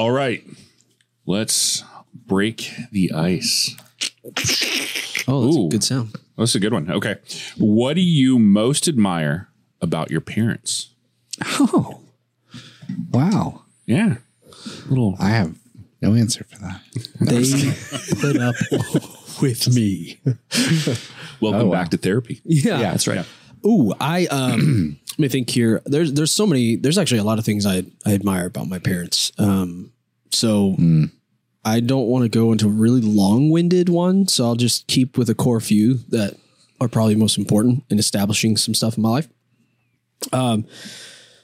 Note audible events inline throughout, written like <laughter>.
All right. Let's break the ice. Oh, that's Ooh. a good sound. That's a good one. Okay. What do you most admire about your parents? Oh, wow. Yeah. Little I have no answer for that. <laughs> They put up with me. welcome Oh, wow. back to therapy. Yeah, Yeah, that's right. Ooh, I um <clears throat> let me think here. There's there's so many there's actually a lot of things I I admire about my parents. Um so I don't want to go into a really long-winded one, so I'll just keep with a core few that are probably most important in establishing some stuff in my life. Um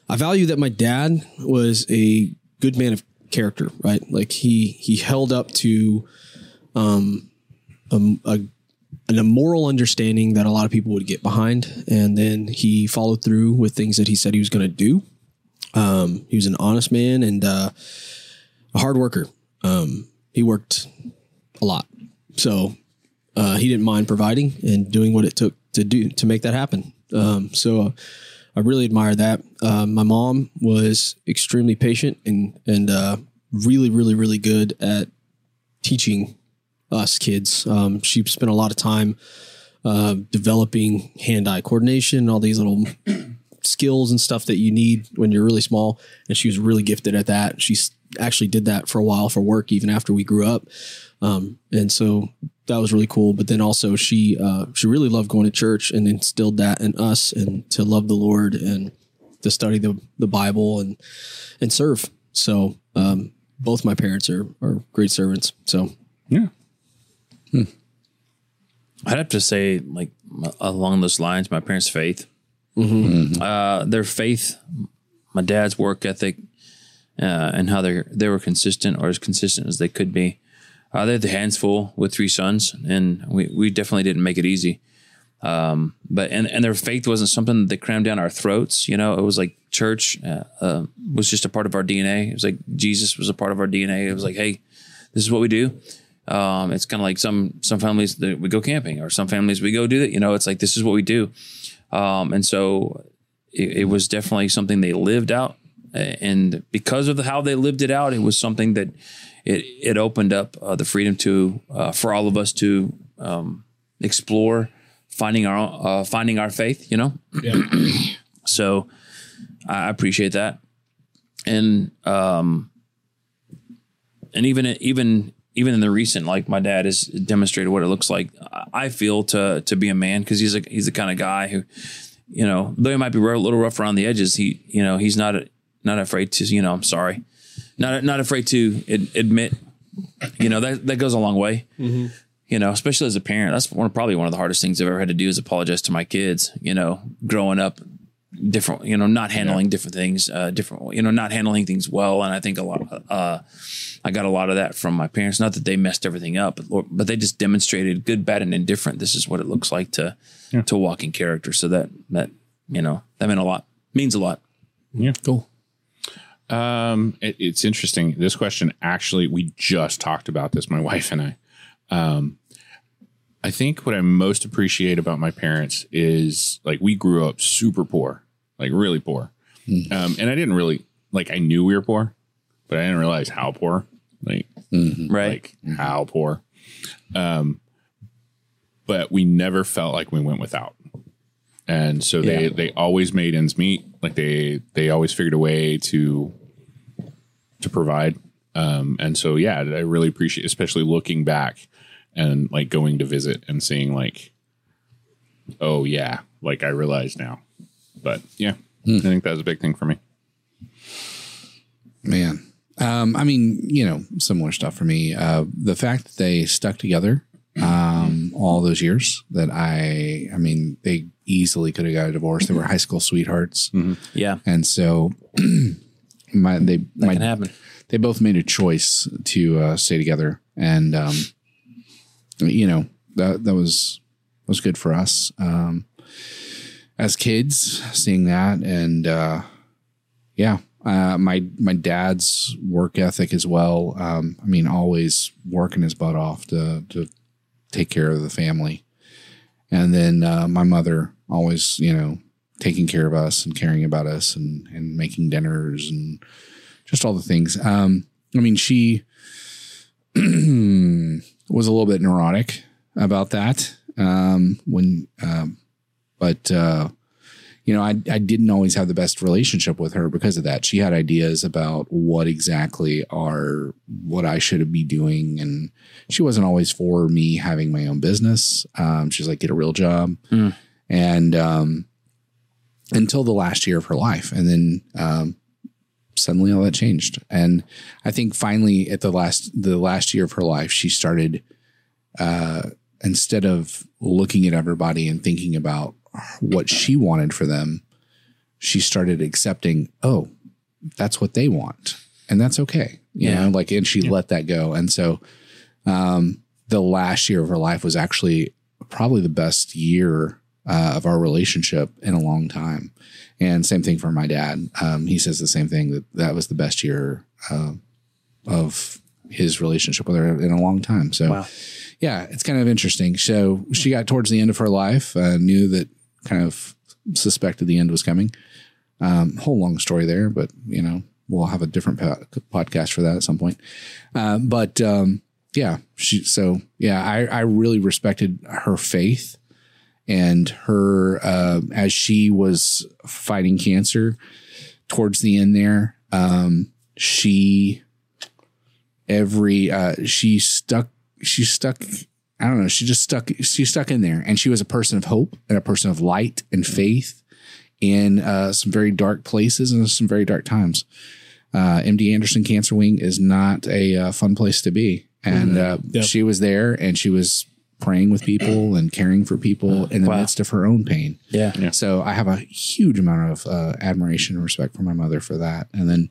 I value that my dad was a good man of character, right? Like he he held up to um a, a an immoral understanding that a lot of people would get behind, and then he followed through with things that he said he was going to do. Um, he was an honest man and uh, a hard worker. Um, he worked a lot, so uh, he didn't mind providing and doing what it took to do to make that happen. Um, so uh, I really admire that. Uh, my mom was extremely patient and and uh, really, really, really good at teaching us kids. Um, she spent a lot of time uh, developing hand-eye coordination, all these little <clears throat> skills and stuff that you need when you're really small. And she was really gifted at that. She actually did that for a while for work, even after we grew up. Um, and so that was really cool. But then also she uh, she really loved going to church and instilled that in us and to love the Lord and to study the the Bible and and serve. So um, both my parents are are great servants. So Yeah. I'd have to say, like along those lines, my parents' faith, Mm-hmm. uh, their faith, my dad's work ethic, uh, and how they they were consistent or as consistent as they could be. Uh, they had the hands full with three sons, and we, we definitely didn't make it easy. Um, but and and their faith wasn't something that they crammed down our throats. You know, it was like church uh, uh, was just a part of our DNA. It was like Jesus was a part of our DNA. It was like, hey, this is what we do. Um, it's kind of like some some families that we go camping, or some families we go do that. You know, it's like this is what we do. Um, and so it, it was definitely something they lived out, and because of the, how they lived it out, it was something that it it opened up uh, the freedom to uh, for all of us to um, explore finding our own, uh, finding our faith. You know, <clears throat> so I appreciate that, and um, and even even even in the recent, like my dad has demonstrated what it looks like. I feel to to be a man because he's a he's the kind of guy who, you know, though he might be a little rough around the edges, he you know he's not a, not afraid to you know I'm sorry, not not afraid to ad, admit, you know that that goes a long way. Mm-hmm. You know, especially as a parent, that's one probably one of the hardest things I've ever had to do is apologize to my kids. You know, growing up different, you know, not handling different things, uh, different, you know, not handling things well. And I think a lot, uh, I got a lot of that from my parents. Not that they messed everything up, but, but they just demonstrated good, bad, and indifferent. This is what it looks like to to walk in character. So that that you know that meant a lot, means a lot. Yeah. cool. Um, it, it's interesting. This question actually, we just talked about this, my <laughs> wife and I. Um, I think what I most appreciate about my parents is like we grew up super poor, like really poor. Um, and I didn't really like I knew we were poor, but I didn't realize how poor. Like Right. like how poor. Um, but we never felt like we went without. And so they Yeah. they always made ends meet. Like they they always figured a way to to provide. Um, and so yeah, I really appreciate, especially looking back and like going to visit and seeing like, oh yeah, like I realize now. But yeah, I think that was a big thing for me. Man. Um, I mean, you know, similar stuff for me. Uh, the fact that they stuck together um, all those years that I, I mean, they easily could have got a divorce. They were high school sweethearts. Yeah, And so <clears throat> my, they, that my, can happen. they both made a choice to uh, stay together. And, um, you know, that, that was, was good for us. Um, as kids seeing that and, uh, yeah, uh, my my dad's work ethic as well. Um, I mean, always working his butt off to to take care of the family, and then uh, my mother always, you know, taking care of us and caring about us and and making dinners and just all the things. Um, I mean, she <clears throat> was a little bit neurotic about that. Um, when, um, but, uh, you know, I, I didn't always have the best relationship with her because of that. She had ideas about what exactly are what I should be doing. And she wasn't always for me having my own business. Um, she's like, get a real job. And, um, until the last year of her life. And then, um, suddenly all that changed. And I think finally at the last, the last year of her life, she started, uh, instead of looking at everybody and thinking about what she wanted for them, she started accepting, oh, that's what they want. And that's okay. You Yeah. know, like, and she let that go. And so, um, the last year of her life was actually probably the best year uh, of our relationship in a long time. And same thing for my dad. Um, he says the same thing that that was the best year uh, of his relationship with her in a long time. So, Wow. yeah, it's kind of interesting. So she got towards the end of her life, uh, knew that kind of suspected the end was coming. Um, whole long story there, but you know, we'll have a different po- podcast for that at some point. Uh, but um, yeah, she, so yeah, I, I really respected her faith and her, uh, as she was fighting cancer towards the end there, um, she, every, uh, she stuck, she stuck, I don't know, she just stuck, she stuck in there and she was a person of hope and a person of light and faith in, uh, some very dark places and some very dark times. Uh, MD Anderson Cancer Wing is not a uh, fun place to be. And uh, Yep. she was there and she was praying with people <clears throat> and caring for people in the Wow. midst of her own pain. Yeah. So I have a huge amount of uh, admiration and respect for my mother for that, and then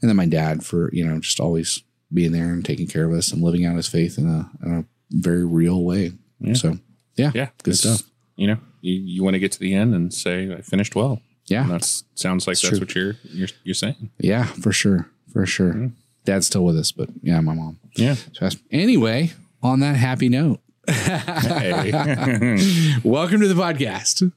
and then my dad for you know just always being there and taking care of us and living out his faith in a, in a very real way. So yeah, Yeah. good stuff. You know, you, you want to get to the end and say, I finished well. Yeah, That sounds like It's that's true. what you're, you're, you're saying. yeah, for sure, for sure. Dad's still with us, but yeah, my mom. Yeah. So anyway, on that happy note, Hey. <laughs> welcome to the podcast.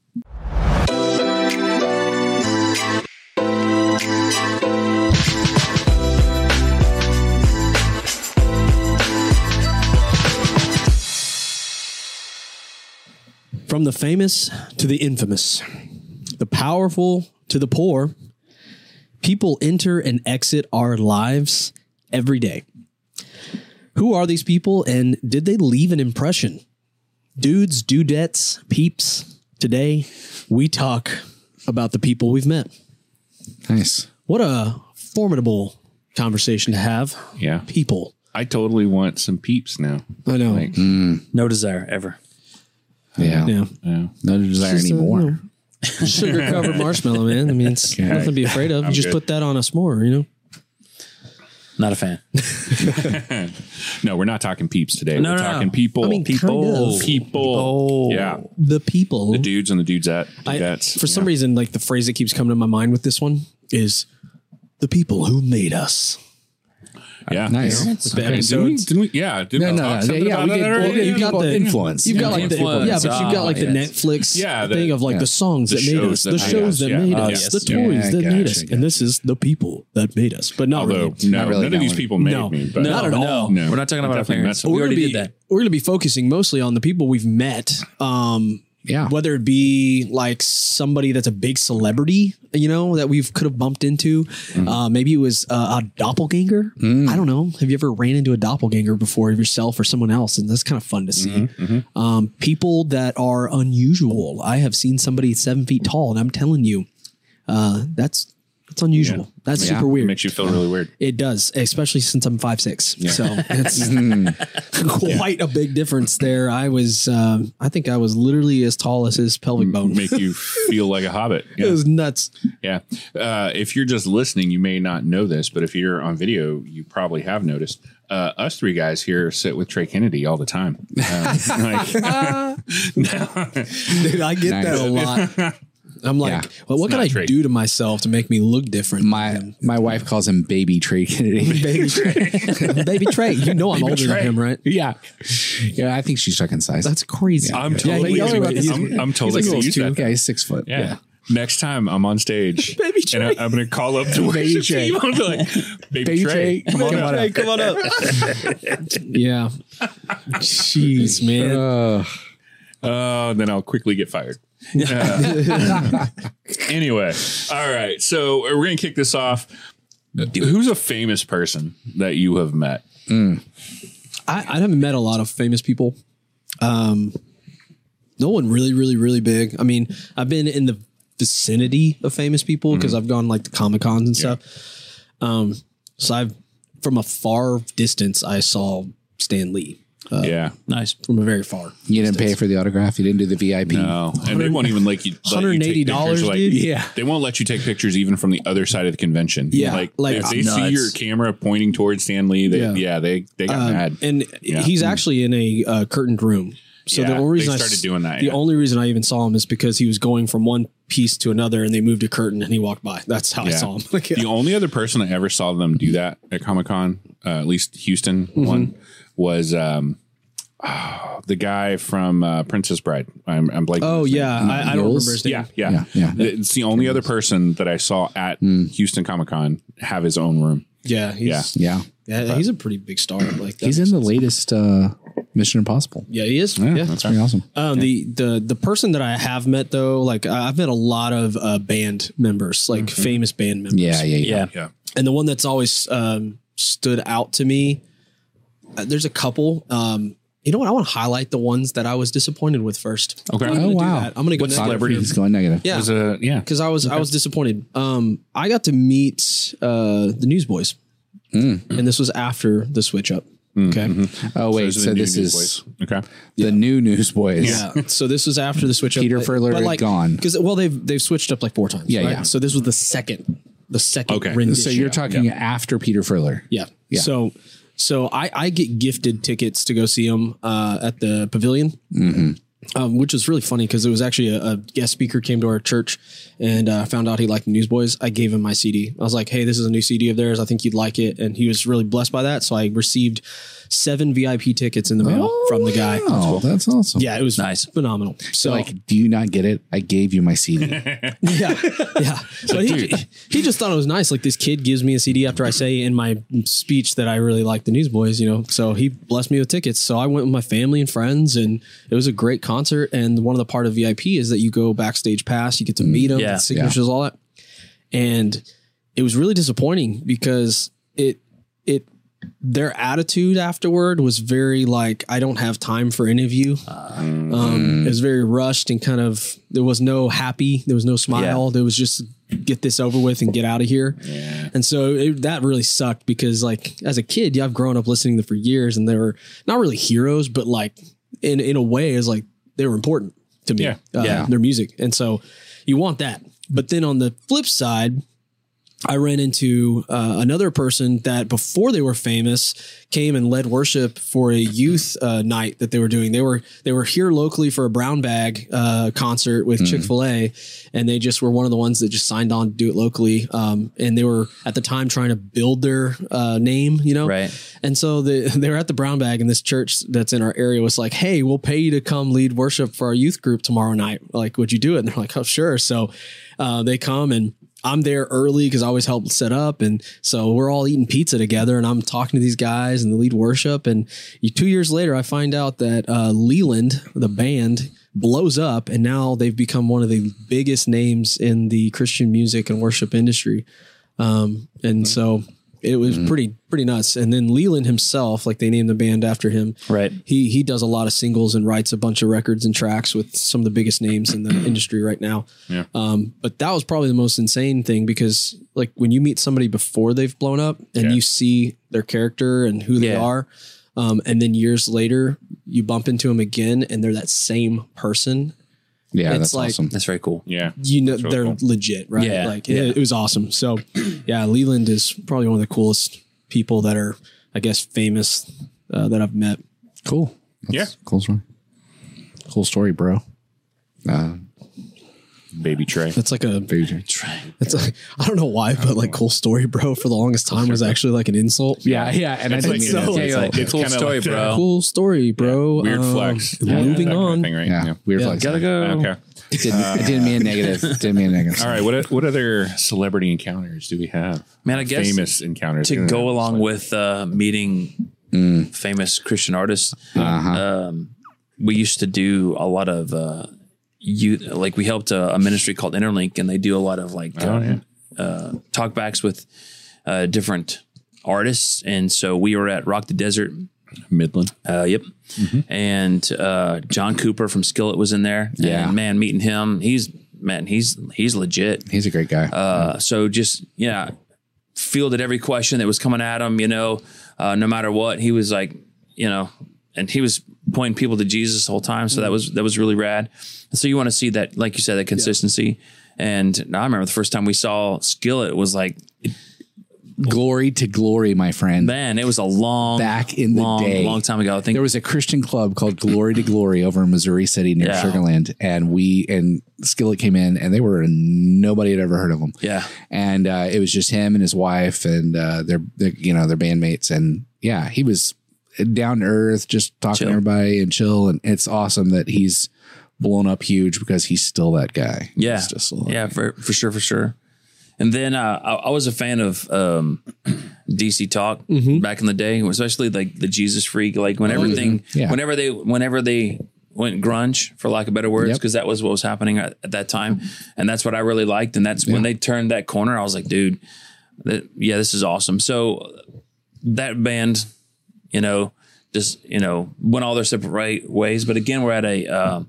From the famous to the infamous, the powerful to the poor, people enter and exit our lives every day. Who are these people and did they leave an impression? Dudes, dudettes, peeps. Today, we talk about the people we've met. Nice. What a formidable conversation to have. yeah. People. I totally want some peeps now. I know. Like, No desire ever. Yeah, yeah. yeah. no desire Just, uh, anymore. Sugar covered marshmallow, man. I mean, it's <laughs> Okay. nothing to be afraid of. You I'm just good. put that on a s'more, you know? Not a fan. <laughs> No, we're not talking peeps today. No, we're no, talking no. people. I mean, people. kind of. People. Yeah. The people. The dudes and the dudettes. I- dudettes. for some reason, like the phrase that keeps coming to my mind with this one is the people who made us. Yeah. Nice. The Okay, episodes. didn't we, didn't we? Yeah. Didn't No, we no, talk no. Yeah, about we that did- already? well, You've got the influence. You've got like the influence. yeah, but you've got like the Oh. Netflix Yeah, thing of like the songs that made us, the shows that made us, the toys that made us, and this is the people that made us. But not Although, really. no, none of these people made me. Not at all. No, No. we're not talking about our definitely parents. We We're already gonna did be, that. We're going to be focusing mostly on the people we've met. Um, Yeah. whether it be like somebody that's a big celebrity, you know, that we've could have bumped into. Uh, maybe it was uh, a doppelganger. I don't know. Have you ever ran into a doppelganger before of yourself or someone else? And that's kind of fun to see. Um, people that are unusual. I have seen somebody seven feet tall, and I'm telling you, uh, that's that's unusual. Yeah. That's Yeah. super It weird. makes you feel really weird. It does, especially since I'm five six. So <laughs> it's <laughs> quite a big difference there. I was, um, I think I was literally as tall as his pelvic bone. Make you <laughs> feel like a hobbit. It Yeah. was nuts. Yeah. Uh, if you're just listening, you may not know this, but if you're on video, you probably have noticed. Uh, us three guys here sit with Trey Kennedy all the time. Uh, like, no. Dude, I get that a lot. I'm like, Yeah. well, what can I Trey. do to myself to make me look different? My my wife calls him Baby Trey Kennedy. <laughs> baby <laughs> Trey. baby Trey. You know I'm older Trey. than him, right? yeah, yeah. I think she's circumcised. That's crazy. I'm Yeah, totally, he- using, he's- I'm, I'm he's totally like going those to use two. that. yeah, he's six foot. Yeah. next time I'm on stage, <laughs> Baby and I, am going to call up the Baby worship Trey. team. I'm be like, Baby, Baby Trey, Trey, come on come up. on Hey, come on up. yeah. Jeez, man. Uh, Oh, then I'll quickly get fired. Uh, <laughs> anyway, all right. So we're going to kick this off. Who's a famous person that you have met? I, I haven't met a lot of famous people. Um, no one really, really, really big. I mean, I've been in the vicinity of famous people because I've gone like to comic cons and stuff. Um, so I've from a far distance, I saw Stan Lee yeah. Nice. from a very far. you didn't pay for the autograph. You didn't do the VIP. No, and they won't even like you. let you take <laughs> $180, like, dude? Yeah. they won't let you take pictures even from the other side of the convention. Yeah, like, like, if they see your camera pointing towards Stan Lee, they, Yeah. yeah. they they got Um, mad. and Yeah. he's actually in a uh, curtained room. So Yeah, the only reason they I started doing that, The yeah. only reason I even saw him is because he was going from one piece to another, and they moved a curtain, and he walked by. That's how I saw him. <laughs> Like, The only other person I ever saw them do that at Comic Con, uh, at least Houston Mm-hmm. one, was um, ah, <sighs> the guy from uh, Princess Bride. I'm, I'm blanking. oh yeah, I, I don't remember his name. Yeah, yeah, Yeah, yeah. It's the only other person that I saw at Houston Comic Con have his own room. Yeah, he's, Yeah. yeah, he's a pretty big star. Like He's makes in the sense. latest uh, Mission Impossible. Yeah, he is. Yeah, Yeah. that's Pretty awesome. Um, the the the person that I have met though, like I- I've met a lot of uh, band members, like famous band members. Yeah, yeah, yeah. Yeah. Yeah, and the one that's always um, stood out to me there's a couple um, you know what i want to highlight the ones that i was disappointed with first Okay. I'm gonna Oh, wow. i'm gonna go What negative celebrity? here. He's going negative. yeah was a yeah. because i was i was disappointed um, i got to meet uh, the newsboys Mm. and this was after the switch up okay Oh wait, Those are so this is okay. the new Newsboys. Yeah. <laughs> So this was after the switch up. Peter but- Furler but like, gone. Because well, they've they've switched up like four times. Yeah, right? yeah. So this was the second, the second. Okay. rendition. So you're talking after Peter Furler. Yeah. Yeah. So so I I get gifted tickets to go see him uh, at the pavilion. Mm-hmm. Um, which was really funny because it was actually a, a guest speaker came to our church and uh, found out he liked the Newsboys. I gave him my CD. I was like, "Hey, this is a new CD of theirs. I think you'd like it." And he was really blessed by that. So I received seven VIP tickets in the mail oh, from the guy. Oh, that's awesome. Yeah, it was Nice. phenomenal. So Like, do you not get it? I gave you my CD. <laughs> yeah, yeah. But he, he just thought it was nice. Like this kid gives me a CD after I say in my speech that I really like the Newsboys, you know. So he blessed me with tickets. So I went with my family and friends, and it was a great concert. And one of the part of VIP is that you go backstage pass, you get to mm, meet them, Yeah. get signatures, all that. And it was really disappointing because it it their attitude afterward was very like I don't have time for any of you. Um, it was very rushed and kind of there was no happy, there was no smile. There was just get this over with and get out of here. And so it, that really sucked because like as a kid, yeah, I've grown up listening to them for years and they were not really heroes, but like in in a way is like they were important to me. Yeah. Uh, Yeah. their music. And so you want that. But then on the flip side, I ran into uh, another person that before they were famous came and led worship for a youth uh, night that they were doing. They were they were here locally for a brown bag uh, concert with Chick Fil A, and they just were one of the ones that just signed on to do it locally. Um, and they were at the time trying to build their uh, name, you know, Right. and so the, <laughs> they were at the brown bag, and this church that's in our area was like, "Hey, we'll pay you to come lead worship for our youth group tomorrow night. Like, would you do it?" And they're like, "Oh, sure." So uh, they come and. I'm there early because I always help set up, and so we're all eating pizza together, and I'm talking to these guys and the lead worship. And two years later, I find out that uh, Leland, the band, blows up, and now they've become one of the biggest names in the Christian music and worship industry. Um, and so it was pretty pretty nuts. And then Leland himself, like they named the band after him. Right. He he does a lot of singles and writes a bunch of records and tracks with some of the biggest names in the <clears throat> industry right now. Yeah. Um, but that was probably the most insane thing because like when you meet somebody before they've blown up and Yeah. you see their character and who they Yeah. are, um, and then years later you bump into them again and they're that same person. Yeah, It's that's like- awesome. That's very cool. Yeah. You know really they're cool. legit, right? Yeah, Like yeah. It, it was awesome. So <clears throat> yeah, Leland is probably one of the coolest people that are, I guess, famous uh, that I've met. Cool. That's Yeah. Cool story. Cool story, bro. Uh, Baby Trey. That's like a very- It's like I don't know why, but like cool story, bro, for the longest time was actually like an insult. yeah, yeah. And I It's didn't like mean so- that. Yeah, like- it's Cool story, like bro. Cool story, bro. Weird Um, flex. Yeah, Moving that kind of on. thing, right? Yeah, weird Yeah. flex. Gotta go. Okay. Didn't, it didn't mean a negative. Didn't mean a negative. All right. What what other celebrity encounters do we have? Man, I guess famous encounters to go along with uh, meeting famous Christian artists. Um, we used to do a lot of uh, youth, like we helped a, a ministry called Interlink, and they do a lot of like Oh, uh, yeah. uh, talkbacks with uh, different artists. And so we were at Rock the Desert. Midland. Uh, yep. And uh, John Cooper from Skillet was in there. Yeah. And man, meeting him, he's man, he's he's legit. He's a great guy. Uh, so just yeah, fielded every question that was coming at him. You know, uh, no matter what, he was like, you know, and he was pointing people to Jesus the whole time. So that was that was really rad. So you want to see that, like you said, that consistency. And I remember the first time we saw Skillet was like, glory to glory, my friend. man, it was a long Back in the long, day. long time ago. I think There was a Christian club called Glory to Glory over in Missouri City near Yeah. Sugarland, and we and Skillet came in, and they were nobody had ever heard of them. yeah, and uh, it was just him and his wife and uh, their, their you know their bandmates, and yeah, he was down to earth, just talking Chill. to everybody and chill, and it's awesome that he's blown up huge because he's still that guy. Yeah, It's just a little- yeah, for for sure, for sure. And then uh, I, I was a fan of um, <clears throat> DC Talk back in the day, especially like the Jesus Freak. Like when everything, Yeah. whenever they, whenever they went grunge, for lack of better words, Yep. because that was what was happening at, at that time, and that's what I really liked. And that's when they turned that corner. I was like, dude, that, yeah, this is awesome. So that band, you know, just you know, went all their separate right ways. But again, we're at a uh,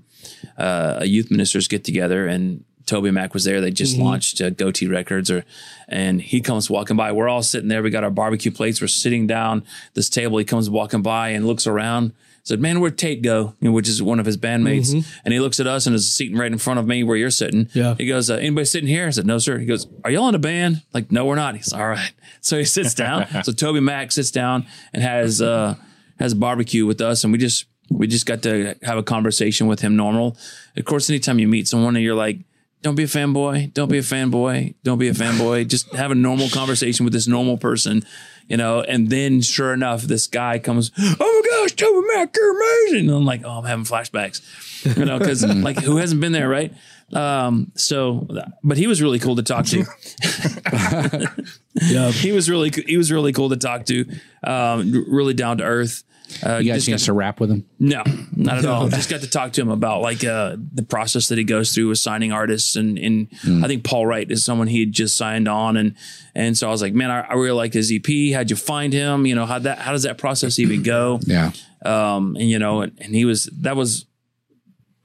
uh, a youth ministers get together, and Toby Mac was there. They just launched uh, Gotee Records, or and he comes walking by. We're all sitting there. We got our barbecue plates. We're sitting down this table. He comes walking by and looks around. Said, "Man, where'd Tait go?" You know, which is one of his bandmates. And he looks at us and is sitting right in front of me where you're sitting. Yeah. He goes, uh, "Anybody sitting here?" I said, "No, sir." He goes, "Are y'all in a band?" Like, "No, we're not." He's all right. <laughs> So he sits down. <laughs> so Toby Mac sits down and has uh, has a barbecue with us, and we just we just got to have a conversation with him normal. Of course, anytime you meet someone and you're like, don't be a fanboy, don't be a fanboy, don't be a fanboy, just have a normal conversation with this normal person, you know. And then, sure enough, this guy comes, oh my gosh, Toby Mac, you're amazing. And I'm like, oh, I'm having flashbacks, you know, because <laughs> like who hasn't been there, right? Um, so, but he was really cool to talk to. <laughs> <laughs> Yeah. he was really he was really cool to talk to. Um, really down to earth. Uh, You got a chance to rap with him? no, not at all. <laughs> Just got to talk to him about like uh, the process that he goes through with signing artists, and and I think Paul Wright is someone he had just signed on, and and so I was like, man, I, I really like his EP. How'd you find him? You know, how that how does that process even go? <clears throat> Yeah. Um, and you know, and, and he was that was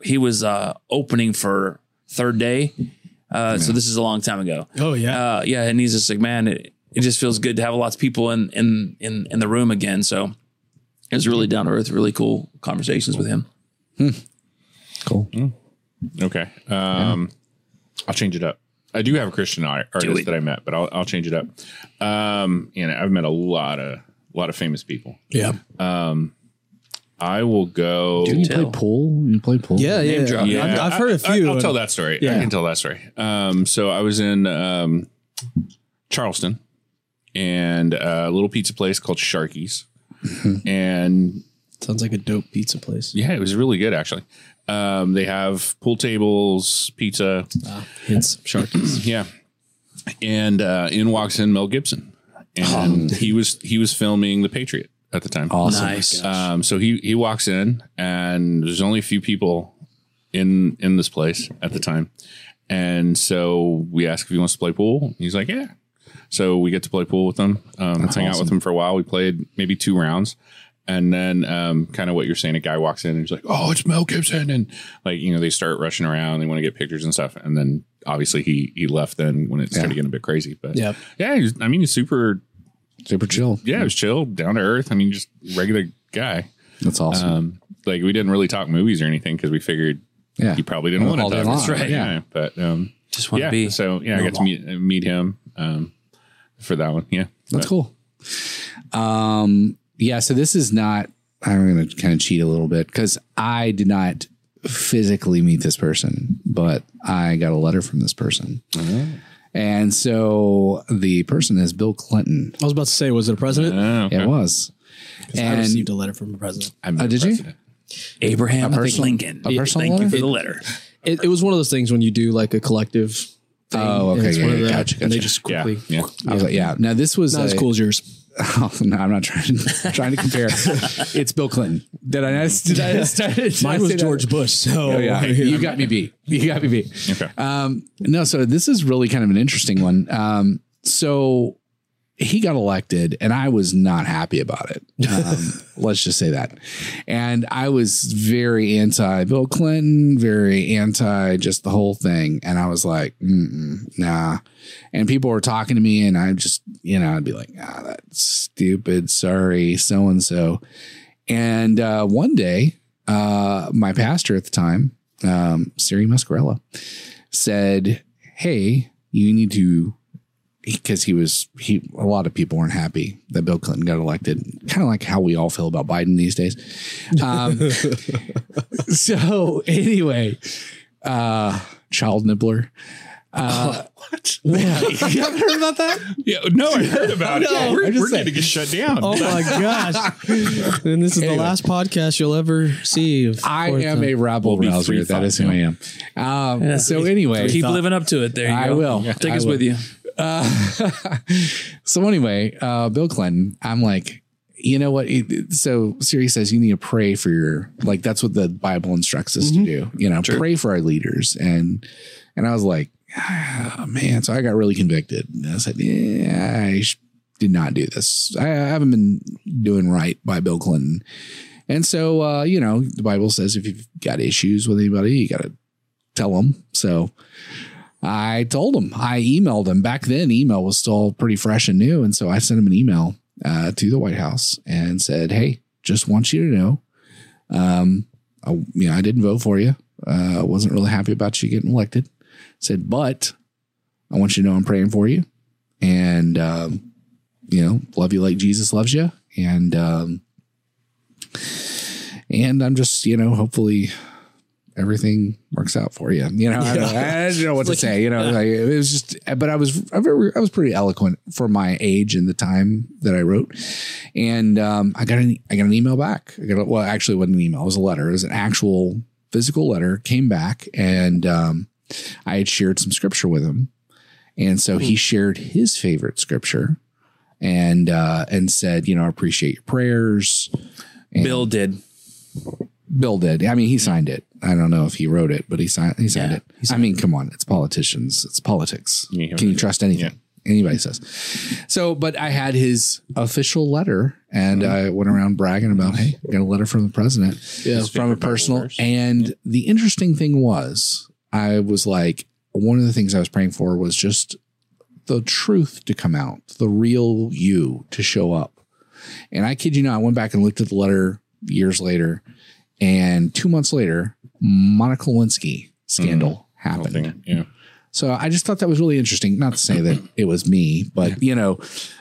he was uh, opening for Third Day. Uh, So this is a long time ago. Oh yeah. Uh, yeah, and he's just like, man, it, it just feels good to have lots of people in in in in the room again. So it was really down to earth, really cool conversations with him. Cool. Okay. Um, I'll change it up. I do have a Christian art- artist that I met, but I'll, I'll change it up. Um, and I've met a lot of a lot of famous people. yeah. I will go. You tell. play pool? You play pool? Yeah. Yeah. drop. yeah. I've, I've heard a I, few. I, will tell that story. I can tell that story. Um, so I was in um, Charleston and a little pizza place called Sharky's. And Sounds like a dope pizza place. yeah, it was really good actually. Um, they have pool tables, pizza. Hence Sharkies. <clears throat> Yeah. And uh, in walks in Mel Gibson. And he was he was filming The Patriot at the time. Awesome. Nice. Um, so he he walks in, and there's only a few people in in this place at the time, and so we ask if he wants to play pool. He's like, yeah. So we get to play pool with him, um, hang out with him for a while. We played maybe two rounds, and then um, kind of what you're saying. A guy walks in and he's like, "Oh, it's Mel Gibson," and like you know they start rushing around. They want to get pictures and stuff, and then obviously he he left then when it started getting a bit crazy. But Yep. yeah, he I mean he's super. Super chill. Yeah, he was chill, down to earth. I mean, just regular guy. That's awesome. Um, like we didn't really talk movies or anything because we figured yeah. he probably didn't All want to day talk. long, That's right. yeah. Yeah. But um, Just want to yeah. be. So yeah, I got to meet meet him um, for that one. Yeah. That's cool. Um, yeah. So this is not. I'm going to kind of cheat a little bit because I did not physically meet this person, but I got a letter from this person. And so the person is Bill Clinton. I was about to say, was it a president? Oh, okay. It was. I received a letter from a president. I'm Oh, the did you? president. Abraham personal- Lincoln. a personal Thank you for the letter. it, it was one of those things when you do like a collective. Thing, Oh, okay, yeah, yeah, the- gotcha, And they just quickly. yeah. I was like, yeah. Now this was Not as cool as yours. <laughs> Oh, no, I'm not trying <laughs> trying to compare. <laughs> it's Bill Clinton. Did I? Did I, I, did Mine say was that? George Bush. So Oh, yeah, you got me beat. You got me beat. Okay. Um, no, so this is really kind of an interesting one. Um, so he got elected, and I was not happy about it. <laughs> Um, let's just say that. And I was very anti Bill Clinton, very anti just the whole thing. And I was like, nah. And people were talking to me, and I just, you know, I'd be like, ah, that's stupid. Sorry, so and so. And uh, one day, uh, my pastor at the time, um, Siri Muscarella, said, "Hey, you need to." Because he was, he a lot of people weren't happy that Bill Clinton got elected. Kind of like how we all feel about Biden these days. Um, <laughs> so anyway, uh, child nibbler. Uh, <laughs> what? <laughs> <laughs> you haven't heard about that? Yeah, no, I heard about it. No, we're I'm we're going to get shut down. Oh my gosh! and this is Anyway. the last podcast you'll ever see. Of I Fourth am Time. a rabble be rouser. That is who I am. Um, So anyway, Keep living up to it. There you go. I go. will. Take I us will. with you. so anyway, uh, Bill Clinton, I'm like, you know what? So Siri says you need to pray for your like that's what the Bible instructs us to do. You know, pray for our leaders. And and I was like, ah, <sighs> man. So I got really convicted. And I said, yeah, I sh- did not do this. I, I haven't been doing right by Bill Clinton. And so uh, you know, the Bible says if you've got issues with anybody, you got to tell them. So I told him, I emailed him back then. Email was still pretty fresh and new. And so I sent him an email uh, to the White House and said, Hey, just want you to know, um, I, you know, I didn't vote for you. Uh, I wasn't really happy about you getting elected. Said, but I want you to know I'm praying for you and, um, you know, love you like Jesus loves you. And, um, and I'm just, you know, hopefully everything works out for you. You know, I, don't, I don't know what to say. You know, <laughs> like, it was just, but I was, I very- I was pretty eloquent for my age and the time that I wrote. And um, I got an, I got an email back. I got, a, well, actually, it wasn't an email. It was a letter. It was an actual physical letter. Came back, and um, I had shared some scripture with him, and so he shared his favorite scripture, and uh, and said, you know, I appreciate your prayers. And- Bill did. Bill did. I mean, he signed it. I don't know if he wrote it, but he signed. He signed Yeah, it. I mean, come on, it's politicians. It's politics. Yeah. Can you trust anything? Anybody says. So, but I had his official letter, and I went around bragging about, hey, I got a letter from the president. Yeah. from a personal. And the interesting thing was, I was like, one of the things I was praying for was just the truth to come out, the real you to show up. And I kid you not, I went back and looked at the letter years later, and two months later, Monica Lewinsky scandal happened. Thing, yeah. So I just thought that was really interesting. Not to say that <clears throat> it was me, but you know,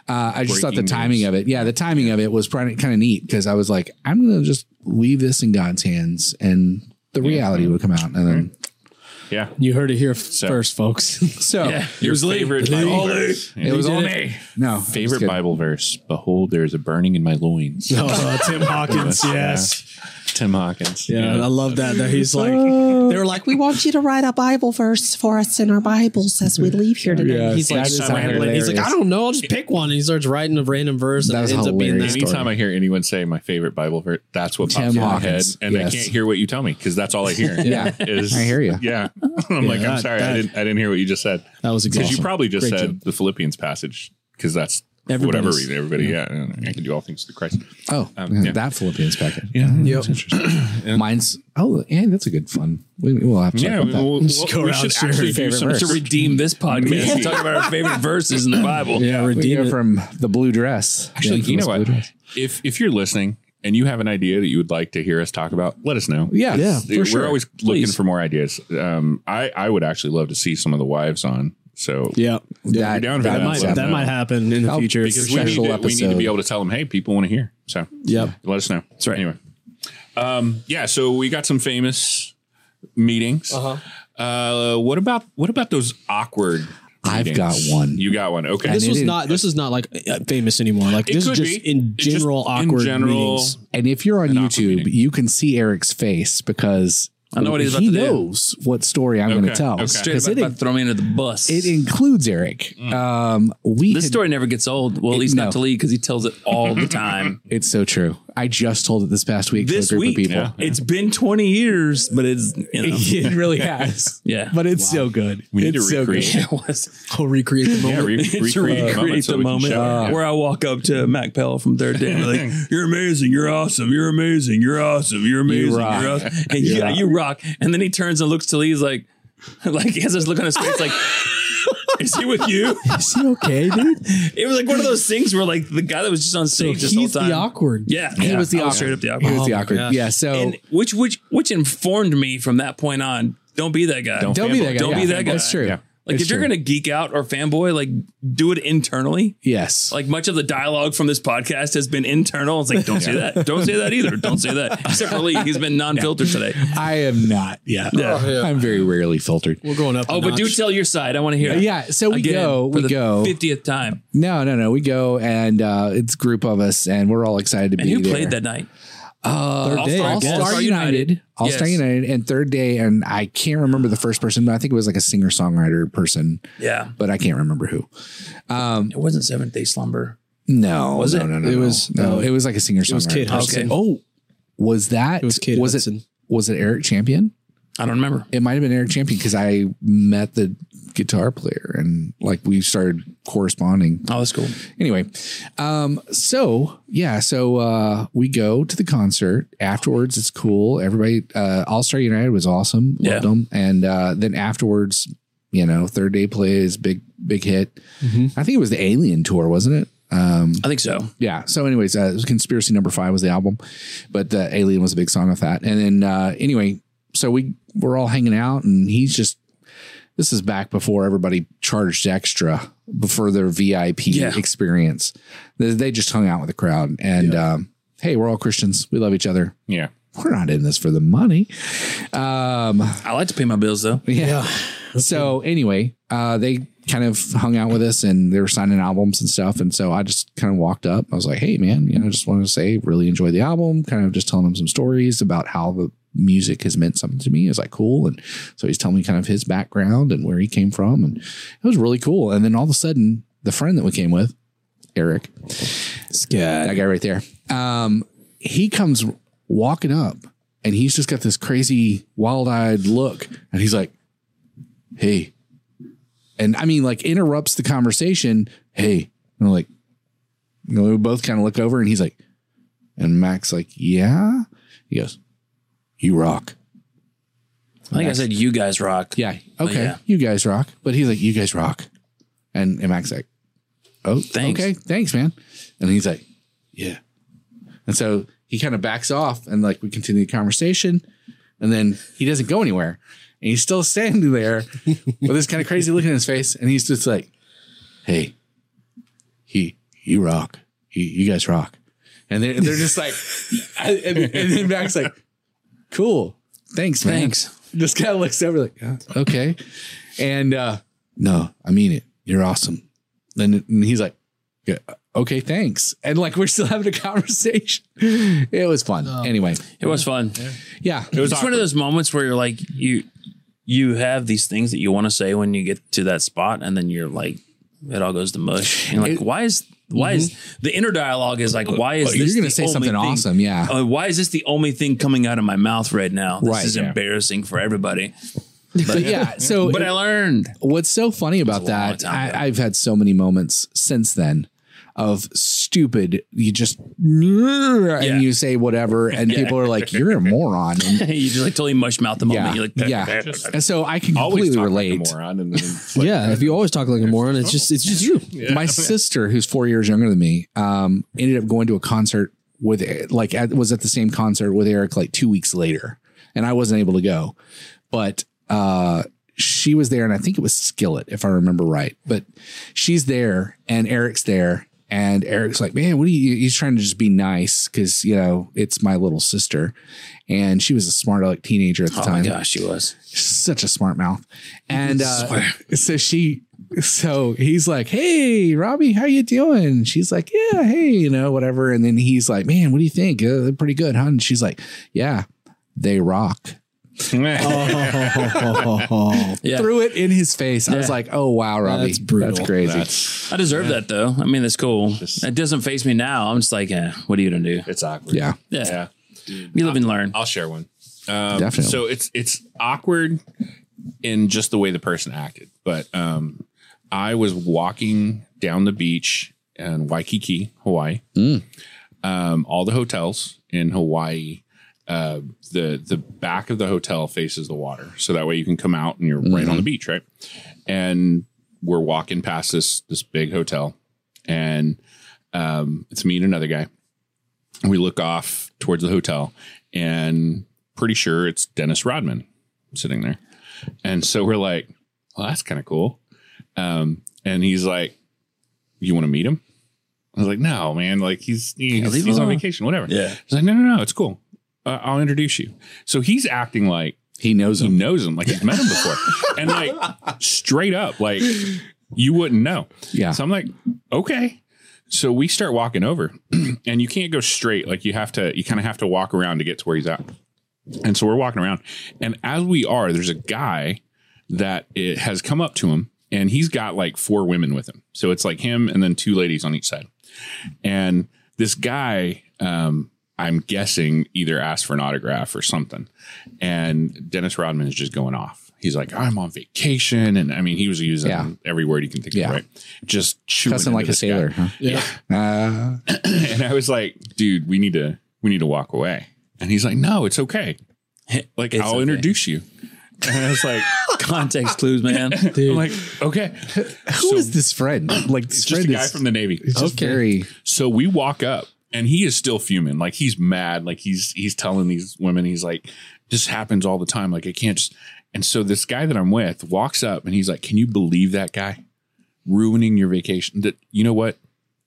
uh, I just thought the timing news. of it, yeah, the timing of it was kind of kind of neat because I was like, I'm going to just leave this in God's hands, and the reality would come out, and then Yeah. You heard it here first, folks. <laughs> so yeah. Your favorite Bible verse. it was all me. No, Favorite Bible verse. Behold, there is a burning in my loins. <laughs> oh, Tim Hawkins. Yes. Tim Hawkins. Yeah, I love that. That he's like, <laughs> they were like, we We want you to write a Bible verse for us in our Bibles as we leave here today. Yeah, he's like, that is scrambling. He's like, I don't know. I'll just pick one. And he starts writing a random verse, and That it ends up being hilarious. that. Anytime I hear anyone say my favorite Bible verse, that's what Tim pops in my head, Hawkins, and I can't hear what you tell me because that's all I hear. <laughs> Yeah. is, I hear you. <laughs> Yeah, I'm like, I'm sorry, that- I didn't, I didn't hear what you just said That was a good. because you probably just Great said job. the Philippians passage because that's for Everybody's- whatever reason everybody. Yeah, I can do all things through Christ. Oh, Um, yeah, yeah. that Philippians packet. Yeah, Yep. <clears throat> Mine's oh, yeah, that's a good fun. We, we'll have to Yeah, talk we, about that. we'll- Just go we should actually do favorite some. verse. To redeem this podcast, and talk about our favorite <laughs> verses in the Bible. Yeah, We redeem it. from the blue dress. Actually, you know what? If if you're listening and you have an idea that you would like to hear us talk about, let us know. Yeah, Yeah. for We're sure. always looking for more ideas. Um, I I would actually love to see some of the wives on. So Yeah, That, You're down for that Yeah, might that might happen in the future. because we need, special to, we need to episode. be able to tell them, hey, people want to hear. So Yep. let us know. That's right. Anyway, um, yeah. So we got some famous meetings. Uh-huh. Uh, what about what about those awkward? I've meetings? got one. You got one. Okay. This And was it- not. This is not like uh, famous anymore. Like It this is could just be. in It's just general in awkward general- meetings. And if you're on awkward YouTube, meeting. you can see Eric's face because I know what he's about he to do. knows what story I'm going to tell. okay. Straight 'Cause up it, about to throw me under the bus. it includes Eric. Um, we this had- story never gets old. Well, at least no. not to Lee because he tells it all the time. <laughs> It's so true. I just told it this past week this to a group week, of people. it's been 20 years, but it's you know, <laughs> It really has. Yeah. But it's so good. We need it's to so good. recreate. <laughs> it was. I'll recreate the Yeah, moment. re- <laughs> It's recreate, recreate so the we can moment show it. Uh, where I walk up to Mac Powell from Third Day and like, "You're amazing, you're awesome, you're amazing, you're awesome, you're amazing, rock. you're awesome, and yeah, you rock." And then he turns and looks to Lee, he's like, like he has this look on his face, like, "Is he with you?" <laughs> Is he okay, dude? It was like one of those things where like the guy that was just on stage this whole he's time. the awkward. Yeah, He was the I awkward. straight up the awkward. He was the Oh my awkward. gosh. Yeah. So and which which which informed me from that point on. Don't be that guy. Don't don't be that guy. Don't Yeah, be that guy. That's true. Yeah. Like It's if you're true. gonna geek out or fanboy, like do it internally. yes. Like much of the dialogue from this podcast has been internal. It's like, don't say that. <laughs> Don't say that either. Don't say that. Except for Lee, he's been non-filtered today. <laughs> I am not. Yeah. Yeah. I'm very rarely filtered. We're going up. a Oh, but do tell your side. I want to hear. it. Yeah, so we Again, go, for we the go. fiftieth time. No, no, no. We go and uh, it's a group of us and we're all excited to And be who there. played that night? Uh, Third day, I All guess. Star United. United. All Star Yes. United and third day. And I can't remember the first person, but I think it was like a singer songwriter person, Yeah, but I can't remember who. it wasn't Seventh Day Slumber. No, Was no, it? no, no, It no. was- no. no. It was like a singer songwriter. It was Kate Hudson. Oh, was that? It was Kate was Hudson. it? Was it Eric Champion? I don't remember. It might have been Eric Champion because I met the guitar player and like we started corresponding. Oh, that's cool. Anyway, um, so yeah, so uh, we go to the concert afterwards. It's cool. Everybody, uh, All Star United was awesome. Loved Yeah. them. And uh, then afterwards, you know, Third Day Plays, big big hit. I think it was the Alien tour, wasn't it? Um, I think so. yeah. So, anyways, uh, Conspiracy Number Five was the album, but uh, Alien was a big song of that. And then uh, anyway, so we we're all hanging out, and he's just. This is back before everybody charged extra before their VIP Yeah. experience. They, they just hung out with the crowd, and um, hey, we're all Christians. We love each other. Yeah. We're not in this for the money. Um, I like to pay my bills though. yeah. So anyway, uh, they kind of hung out with us and they were signing albums and stuff. And so I just kind of walked up. I was like, "Hey, man, you know, just wanted to say, really enjoy the album." Kind of just telling them some stories about how the music has meant something to me. It's like cool, and so he's telling me kind of his background and where he came from, and it was really cool. And then all of a sudden, the friend that we came with, Eric, that guy right there. Um, he comes walking up and he's just got this crazy wild eyed look. And he's like, Hey, and I mean, like interrupts the conversation. Hey, and we're like, you know, we both kind of look over and he's like, and Mac's like, yeah. He goes, you rock. I think I said you guys rock. Yeah. Okay. yeah. You guys rock. But he's like, you guys rock. And, and Mac's like, oh, Thanks. okay. Thanks, man. And he's like, yeah. And so he kind of backs off and like we continue the conversation. And then he doesn't go anywhere. And he's still standing there <laughs> with this kind of crazy look in his face. And he's just like, hey, he, you rock. You, you guys rock. And they're, they're just like, and, <laughs> and, and then Mac's like, cool. Thanks, man Thanks. This guy looks over like, "Yeah, okay. And uh, no, I mean it. You're awesome. Then and he's like, yeah, okay, thanks. And like we're still <laughs> having a conversation. It was fun. anyway, It was fun. yeah. It was it's one of those moments where you're like you you have these things that you want to say when you get to that spot and then you're like it all goes to mush and you're like It- why is why is the inner dialogue is like why is Oh, this you're gonna say something thing- awesome, yeah. uh, why is this the only thing coming out of my mouth right now this Right, is yeah. embarrassing for everybody But yeah, <laughs> so but I learned what's so funny about was a long that. I, I've had so many moments since then of stupid, you just, and you say whatever, and people are like, you're a <laughs> moron. And <laughs> you just like totally mush mouth the moment yeah, you're like yeah. And so I can Always completely relate. like a moron. And then <laughs> like, Yeah, if you always talk like a moron, it's just it's just you. my sister, who's four years younger than me, um, ended up going to a concert with like at, was at the same concert with Eric like two weeks later, and I wasn't able to go, but uh, she was there, and I think it was Skillet if I remember right. But she's there, and Eric's there, and Eric's like, "Man, what are you?" He's trying to just be nice because you know it's my little sister, and she was a smart like teenager at the time. oh time my gosh she was such a smart mouth. And <laughs> uh, so she, so he's like, "Hey, Robbie, how you doing?" She's like, "Yeah, hey, you know, whatever." And then he's like, "Man, what do you think? Uh, they're pretty good, huh?" And she's like, "Yeah, they rock." Oh, <laughs> Yeah. Threw it in his face. I was like, "Oh wow, Robbie, That's brutal. That's crazy." That's I deserve that though. I mean, that's cool. it doesn't face me now. I'm just like, eh, what are you gonna do? it's awkward. yeah, Yeah, Yeah. you live and learn. I'll share one. Um, definitely. So it's it's awkward in just the way the person acted. But um, I was walking down the beach in Waikiki, Hawaii. Um, all the hotels in Hawaii, uh, the the back of the hotel faces the water, so that way you can come out and you're right on the beach, right? And we're walking past this this big hotel, and um, it's me and another guy. We look off towards the hotel, and pretty sure it's Dennis Rodman sitting there. And so we're like, well, that's kind of cool. Um, and he's like, you want to meet him? I was like, no, man. Like he's he's, he's on vacation, whatever. Yeah. He's like, no, no, no, it's cool. Uh, I'll introduce you. So he's acting like he knows he him. knows him, like he's met him before, <laughs> and like straight up, like you wouldn't know. Yeah. So I'm like, okay. So we start walking over, <clears throat> and you can't go straight. Like you have to, you kind of have to walk around to get to where he's at. And so we're walking around, and as we are, there's a guy that it has come up to him, and he's got like four women with him. So it's like him and then two ladies on each side. And this guy, um, I'm guessing, either asked for an autograph or something. And Dennis Rodman is just going off. He's like, I'm on vacation. And I mean, he was using Yeah. every word he can think Yeah. of, right? Just chewing Cussing like a sailor. Huh? yeah. Uh, <clears throat> And I was like, dude, we need to, we need to walk away. And he's like, no, it's okay. <laughs> Like, It's I'll okay. introduce you. And I was like, <laughs> Context clues, man. <laughs> Dude. I'm like, okay. who is this friend? Like this It's just a guy is from the Navy. just Okay. very. So we walk up and he is still fuming. Like he's mad. Like he's he's telling these women, he's like, this happens all the time. Like I can't just and so this guy that I'm with walks up and he's like, Can you believe that guy? Ruining your vacation. That you know what?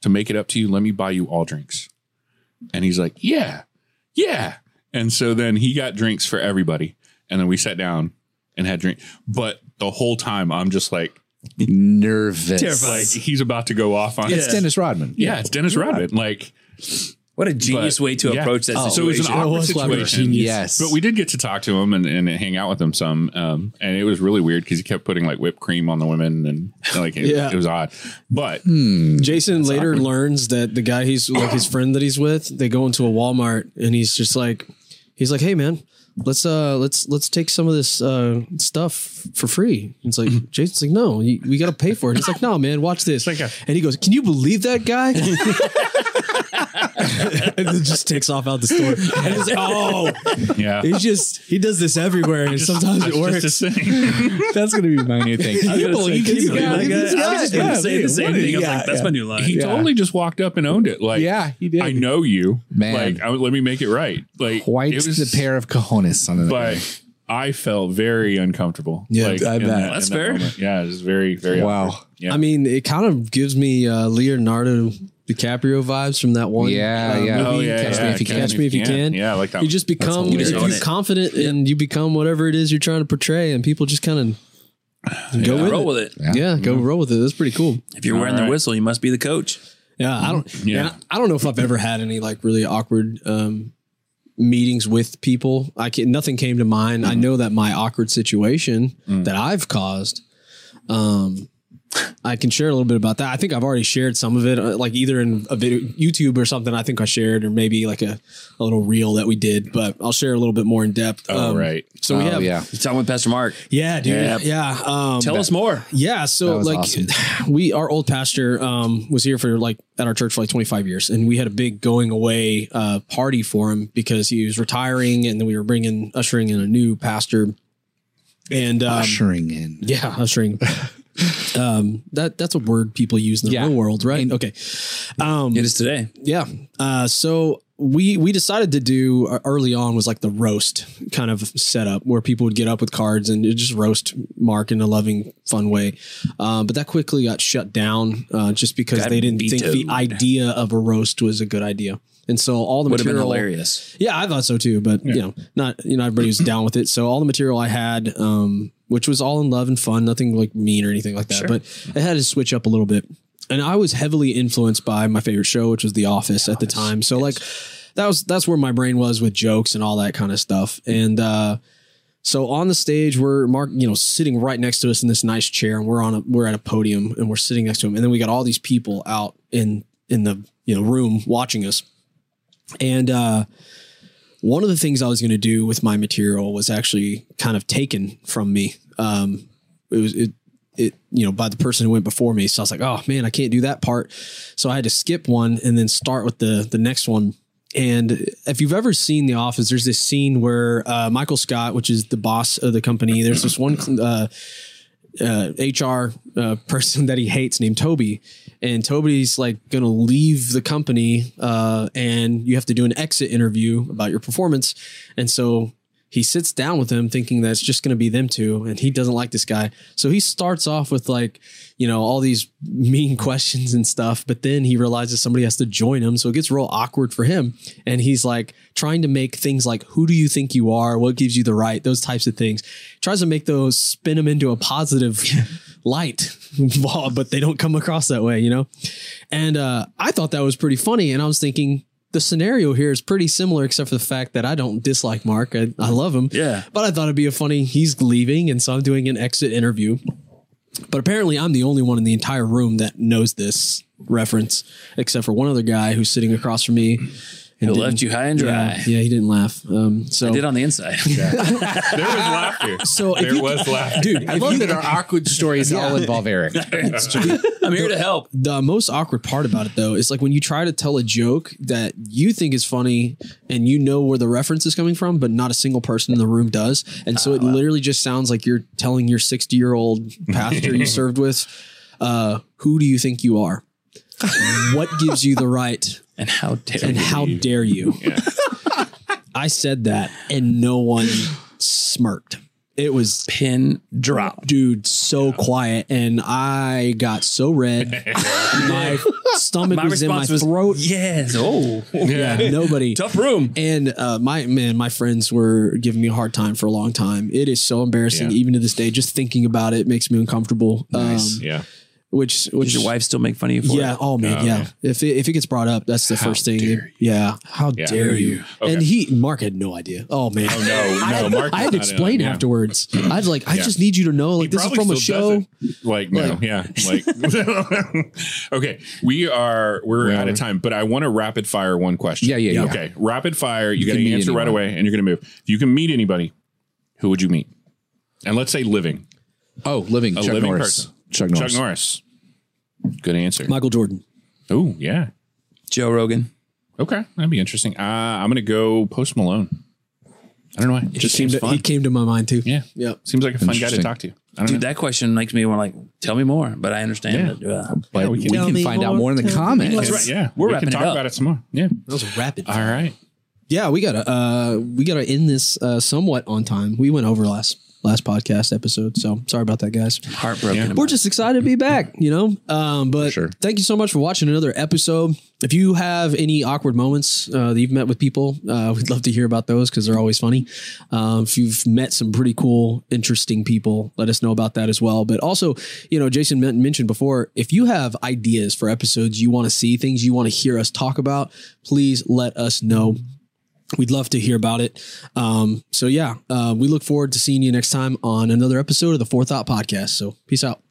To make it up to you, let me buy you all drinks. And he's like, Yeah, yeah. And so then he got drinks for everybody. And then we sat down and had drink. But the whole time I'm just like, Nervous. like he's about to go off on It's Yeah. Dennis Rodman. yeah, it's Dennis Rodman. Like What a genius But- way to yeah. approach that Oh, situation. so it was an awkward was situation. Yes. But we did get to talk to him and, and hang out with him some. Um, and it was really weird because he kept putting like whipped cream on the women and like it, Yeah. it was odd. But Jason later learns that the guy he's like his friend that he's with, they go into a Walmart and he's just like, he's like, hey man, let's uh let's let's take some of this uh stuff for free. It's like <laughs> Jason's like, no, you, we got to pay for it. He's like, no man, watch this. like a- and he goes, can you believe that guy? <laughs> <laughs> <laughs> and then just takes off out the store. And he's like, oh, yeah, he just he does this everywhere, and sometimes it works. just. <laughs> That's going to be my new thing. <laughs> I was gonna say, you believe that guy? I was just going to Yeah, say the same thing. I was like, that's yeah. my new line. he Yeah. totally just walked up and owned it. Like, Yeah, he did. I know you, Man. Like, I, let me make it right. Like, Quite it was the pair of cojones on the But I felt very uncomfortable. Yeah, like, I bet. that- That's in that fair. moment. Yeah, it was very, very Wow. awkward. Yeah. I mean, it kind of gives me uh, Leonardo DiCaprio vibes from that one. Yeah, uh, yeah. movie, Oh yeah, Catch yeah, Me If You Can. Catch Me If You Can. Yeah, I like that. You just become hilarious. you're Own it. confident and you become whatever it is you're trying to portray, and people just kind of go with Roll it. with it. Yeah. Yeah, go roll with it. That's pretty cool. If you're wearing All the whistle, you must be the coach. Yeah, I don't. Yeah. Yeah, I don't know if I've ever had any like really awkward um, meetings with people. I can, nothing came to mind. I know that my awkward situation that I've caused. Um, I can share a little bit about that. I think I've already shared some of it, uh, like either in a video, YouTube or something. I think I shared, or maybe like a, a little reel that we did. But I'll share a little bit more in depth. Oh, Um, right. So we Oh, have, yeah. You're talking with Pastor Mark. yeah, dude, Yeah. yeah. Um, Tell us more. yeah, so like awesome. <sighs> we our old pastor um was here for like at our church for like 25 years and we had a big going away uh party for him because he was retiring and then we were bringing ushering in a new pastor and um, Ushering in. yeah, ushering <laughs> um that that's a word people use in the Yeah. real world, right? okay. Um It is today. yeah. Uh, so we we decided to do uh, early on was like the roast kind of setup where people would get up with cards and just roast Mark in a loving, fun way. Um, but that quickly got shut down uh, just because Got they didn't think the idea of a roast was a good idea. And so all the Would have been material, hilarious. yeah, I thought so too, but you know, not you know everybody was down with it. So all the material I had, um, which was all in love and fun, nothing like mean or anything like that, but it had to switch up a little bit. And I was heavily influenced by my favorite show, which was The Office at the time. So like that was that's where my brain was with jokes and all that kind of stuff. And uh, So on the stage, we're Mark, you know, sitting right next to us in this nice chair, and we're on a we're at a podium, and we're sitting next to him, and then we got all these people out in in the you know room watching us, and uh, one of the things I was going to do with my material was actually kind of taken from me. Um, it was it it you know by the person who went before me, so I was like, oh man, I can't do that part, so I had to skip one and then start with the the next one. And if you've ever seen The Office, there's this scene where uh, Michael Scott, which is the boss of the company, there's this one uh, uh, HR uh, person that he hates named Toby, and Toby's like gonna leave the company, uh, and you have to do an exit interview about your performance, and so he sits down with him thinking that it's just gonna be them two, and he doesn't like this guy, so he starts off with like you know all these mean <laughs> questions and stuff, but then he realizes somebody has to join him, so it gets real awkward for him, and he's like trying to make things like who do you think you are, what gives you the right, those types of things, tries to make those spin them into a positive <laughs> light <laughs> but they don't come across that way you know? And uh, i thought that was pretty funny and i was thinking the scenario here is pretty similar except for the fact that i don't dislike mark. I, I love him. Yeah. but i thought it'd be a funny he's leaving and so i'm doing an exit interview. But apparently i'm the only one in the entire room that knows this reference except for one other guy who's sitting across from me and It left you high and dry. yeah, yeah he didn't laugh um, so I did on the inside. <laughs> There was laughter. so if there you- was laughter. dude I love that our awkward stories all involve Eric. <laughs> I'm here to help. the most awkward part about it though is like when you try to tell a joke that you think is funny and you know where the reference is coming from but not a single person in the room does and so it literally just sounds like you're telling your 60 year old pastor you <laughs> served with uh who do you think you are what gives you the right And how dare and you? how dare you. <laughs> <laughs> I said that and no one smirked. It was pin drop. dude so quiet and i got so red. <laughs> My stomach My was in my was throat. Yes. Oh, yeah nobody. Tough room. and uh, my man my friends were giving me a hard time for a long time. It is so embarrassing Yeah. even to this day. Just thinking about it makes me uncomfortable. Um, Yeah. Which which Does your wife still make fun of you for yeah it? oh man Oh, yeah yeah. if it, if it gets brought up that's the first thing dare yeah how Yeah. dare you Okay. and he mark had no idea oh man Oh no, <laughs> no, Mark. I had to is in explain it. Yeah. afterwards. I was like, I Yeah. just need you to know, like, He this is from a show. does. Like no, Like- yeah, like <laughs> okay. We are we're out of time, but I want to rapid fire one question. Yeah, yeah, yeah. Okay, rapid fire. You, got can to meet answer right away, and you're going to move. If you can meet anybody, who would you meet? And let's say living, Oh, living a Chuck living Norris. person. Chuck Norris. Chuck Norris. Good answer. Michael Jordan. Oh yeah. Joe Rogan. Okay, that'd be interesting. Uh, I'm going to go Post Malone. I don't know why. It just came, seems to, fun. he came to my mind too. yeah, Yeah. Seems like a fun guy to talk to. I don't Dude, know. that question makes me want to like tell me more, but I understand Yeah. that. Uh, But Yeah, we we can- can, Tell me find out more, more in the tell comments. That's right. Yeah, We're we wrapping can it talk up. about it some more. Yeah. That was a rapid. All right. Yeah, we gotta uh we gotta end this uh somewhat on time. We went over last last podcast episode, so sorry about that, guys. heartbroken. Yeah. We're just excited to be back, you know. Um, but Sure. thank you so much for watching another episode. If you have any awkward moments uh, that you've met with people, uh, we'd love to hear about those because they're always funny. Um, if you've met some pretty cool, interesting people, let us know about that as well. But also, you know, Jason mentioned before, if you have ideas for episodes you want to see, things you want to hear us talk about, please let us know. We'd love to hear about it. Um, so yeah, uh, we look forward to seeing you next time on another episode of the Fourth Thought Podcast. So peace out.